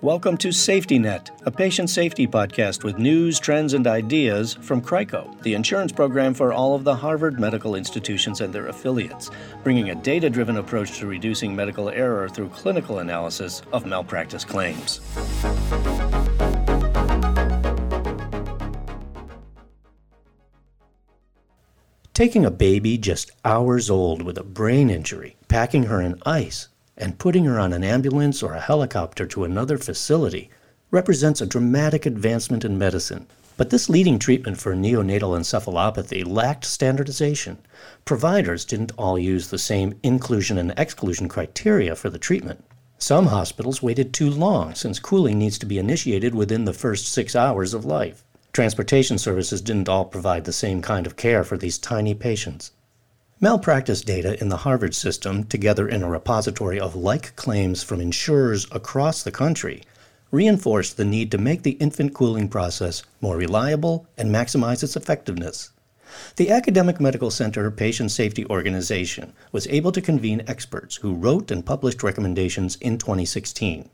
Welcome to Safety Net, a patient safety podcast with news, trends, and ideas from CRICO, the insurance program for all of the Harvard medical institutions and their affiliates, bringing a data driven approach to reducing medical error through clinical analysis of malpractice claims. Taking a baby just hours old with a brain injury, packing her in ice, and putting her on an ambulance or a helicopter to another facility represents a dramatic advancement in medicine. But this leading treatment for neonatal encephalopathy lacked standardization. Providers didn't all use the same inclusion and exclusion criteria for the treatment. Some hospitals waited too long since cooling needs to be initiated within the first six hours of life. Transportation services didn't all provide the same kind of care for these tiny patients. Malpractice data in the Harvard system, together in a repository of like claims from insurers across the country, reinforced the need to make the infant cooling process more reliable and maximize its effectiveness. The Academic Medical Center Patient Safety Organization was able to convene experts who wrote and published recommendations in 2016.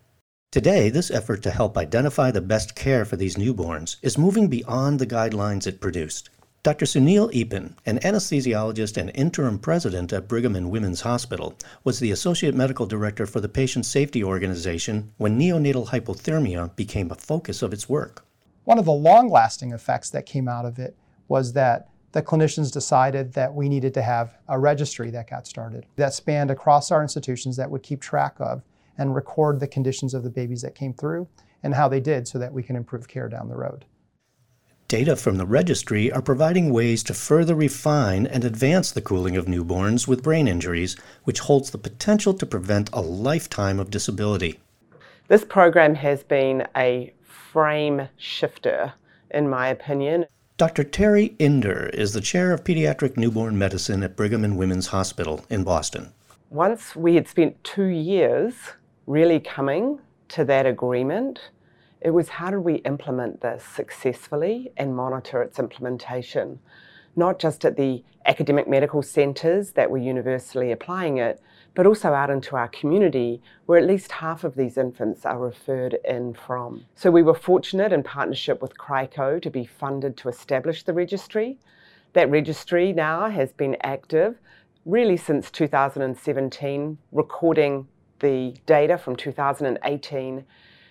Today, this effort to help identify the best care for these newborns is moving beyond the guidelines it produced. Dr. Sunil Eappen, an anesthesiologist and interim president at Brigham and Women's Hospital, was the associate medical director for the Patient Safety Organization when neonatal hypothermia became a focus of its work. One of the long lasting effects that came out of it was that the clinicians decided that we needed to have a registry that got started that spanned across our institutions that would keep track of and record the conditions of the babies that came through and how they did so that we can improve care down the road. Data from the registry are providing ways to further refine and advance the cooling of newborns with brain injuries, which holds the potential to prevent a lifetime of disability. This program has been a frame shifter, in my opinion. Dr. Terrie Inder is the chair of pediatric newborn medicine at Brigham and Women's Hospital in Boston. Once we had spent two years really coming to that agreement, it was how do we implement this successfully and monitor its implementation, not just at the academic medical centres that were universally applying it, but also out into our community where at least half of these infants are referred in from. So we were fortunate in partnership with CRICO to be funded to establish the registry. That registry now has been active really since 2017, recording the data from 2018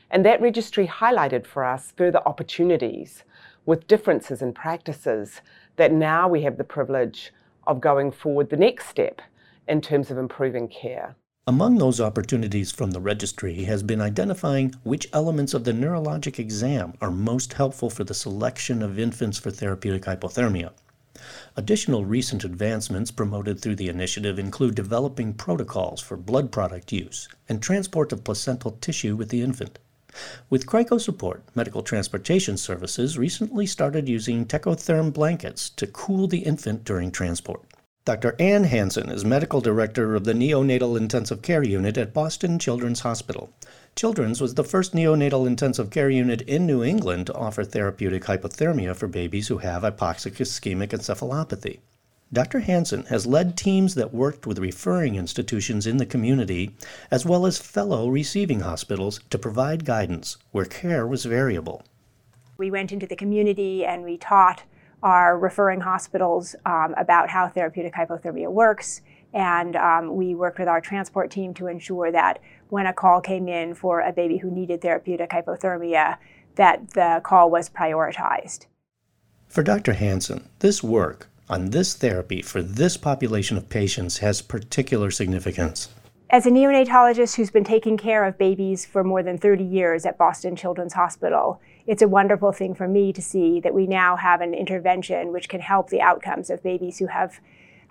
and that registry highlighted for us further opportunities with differences in practices that now we have the privilege of going forward the next step in terms of improving care. Among those opportunities from the registry has been identifying which elements of the neurologic exam are most helpful for the selection of infants for therapeutic hypothermia. Additional recent advancements promoted through the initiative include developing protocols for blood product use and transport of placental tissue with the infant. With CRICO support, Medical Transportation Services recently started using Tecotherm blankets to cool the infant during transport. Dr. Anne Hansen is medical director of the Neonatal Intensive Care Unit at Boston Children's Hospital. Children's was the first neonatal intensive care unit in New England to offer therapeutic hypothermia for babies who have hypoxic ischemic encephalopathy. Dr. Hansen has led teams that worked with referring institutions in the community, as well as fellow receiving hospitals, to provide guidance where care was variable. We went into the community and we taught our referring hospitals um, about how therapeutic hypothermia works. And um, we worked with our transport team to ensure that when a call came in for a baby who needed therapeutic hypothermia, that the call was prioritized. For Dr. Hansen, this work on this therapy for this population of patients has particular significance. As a neonatologist who's been taking care of babies for more than 30 years at Boston Children's Hospital, it's a wonderful thing for me to see that we now have an intervention which can help the outcomes of babies who have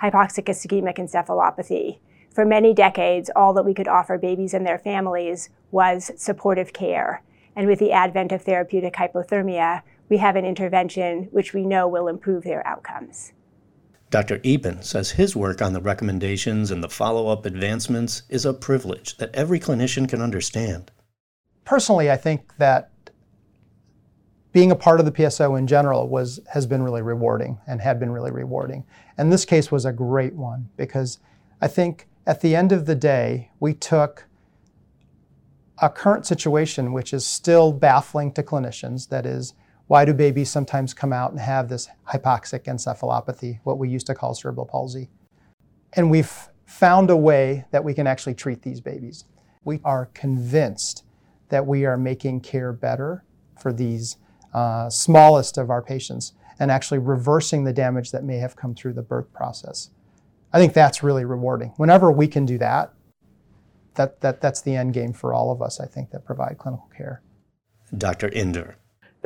hypoxic ischemic encephalopathy. For many decades, all that we could offer babies and their families was supportive care. And with the advent of therapeutic hypothermia, we have an intervention which we know will improve their outcomes. Dr. Eappen says his work on the recommendations and the follow up advancements is a privilege that every clinician can understand. Personally, I think that being a part of the PSO in general was, has been really rewarding and had been really rewarding. And this case was a great one because I think at the end of the day, we took a current situation which is still baffling to clinicians that is, why do babies sometimes come out and have this hypoxic encephalopathy, what we used to call cerebral palsy? And we've found a way that we can actually treat these babies. We are convinced that we are making care better for these uh, smallest of our patients and actually reversing the damage that may have come through the birth process. I think that's really rewarding. Whenever we can do that, that, that that's the end game for all of us, I think, that provide clinical care. Dr. Inder.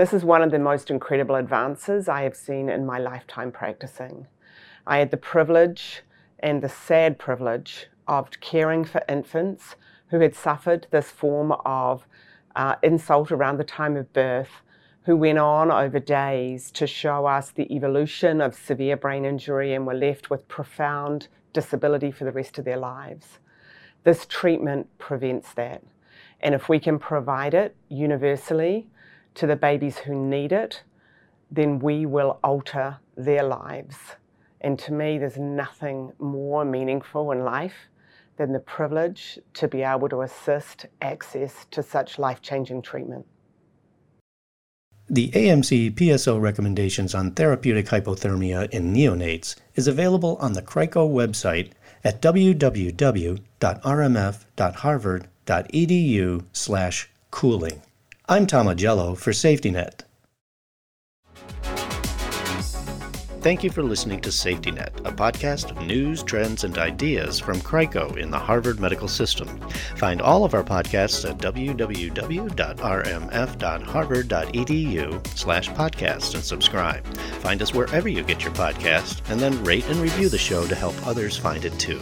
This is one of the most incredible advances I have seen in my lifetime practicing. I had the privilege and the sad privilege of caring for infants who had suffered this form of uh, insult around the time of birth, who went on over days to show us the evolution of severe brain injury and were left with profound disability for the rest of their lives. This treatment prevents that. And if we can provide it universally to the babies who need it, then we will alter their lives. And to me, there's nothing more meaningful in life than the privilege to be able to assist access to such life changing treatment. The AMC PSO recommendations on therapeutic hypothermia in neonates is available on the CRICO website at www.rmf.harvard.edu/cooling. I'm Tom Augello for SafetyNet. Thank you for listening to SafetyNet, a podcast of news, trends, and ideas from CRICO in the Harvard Medical System. Find all of our podcasts at www.rmf.harvard.edu slash podcast and subscribe. Find us wherever you get your podcast, and then rate and review the show to help others find it too.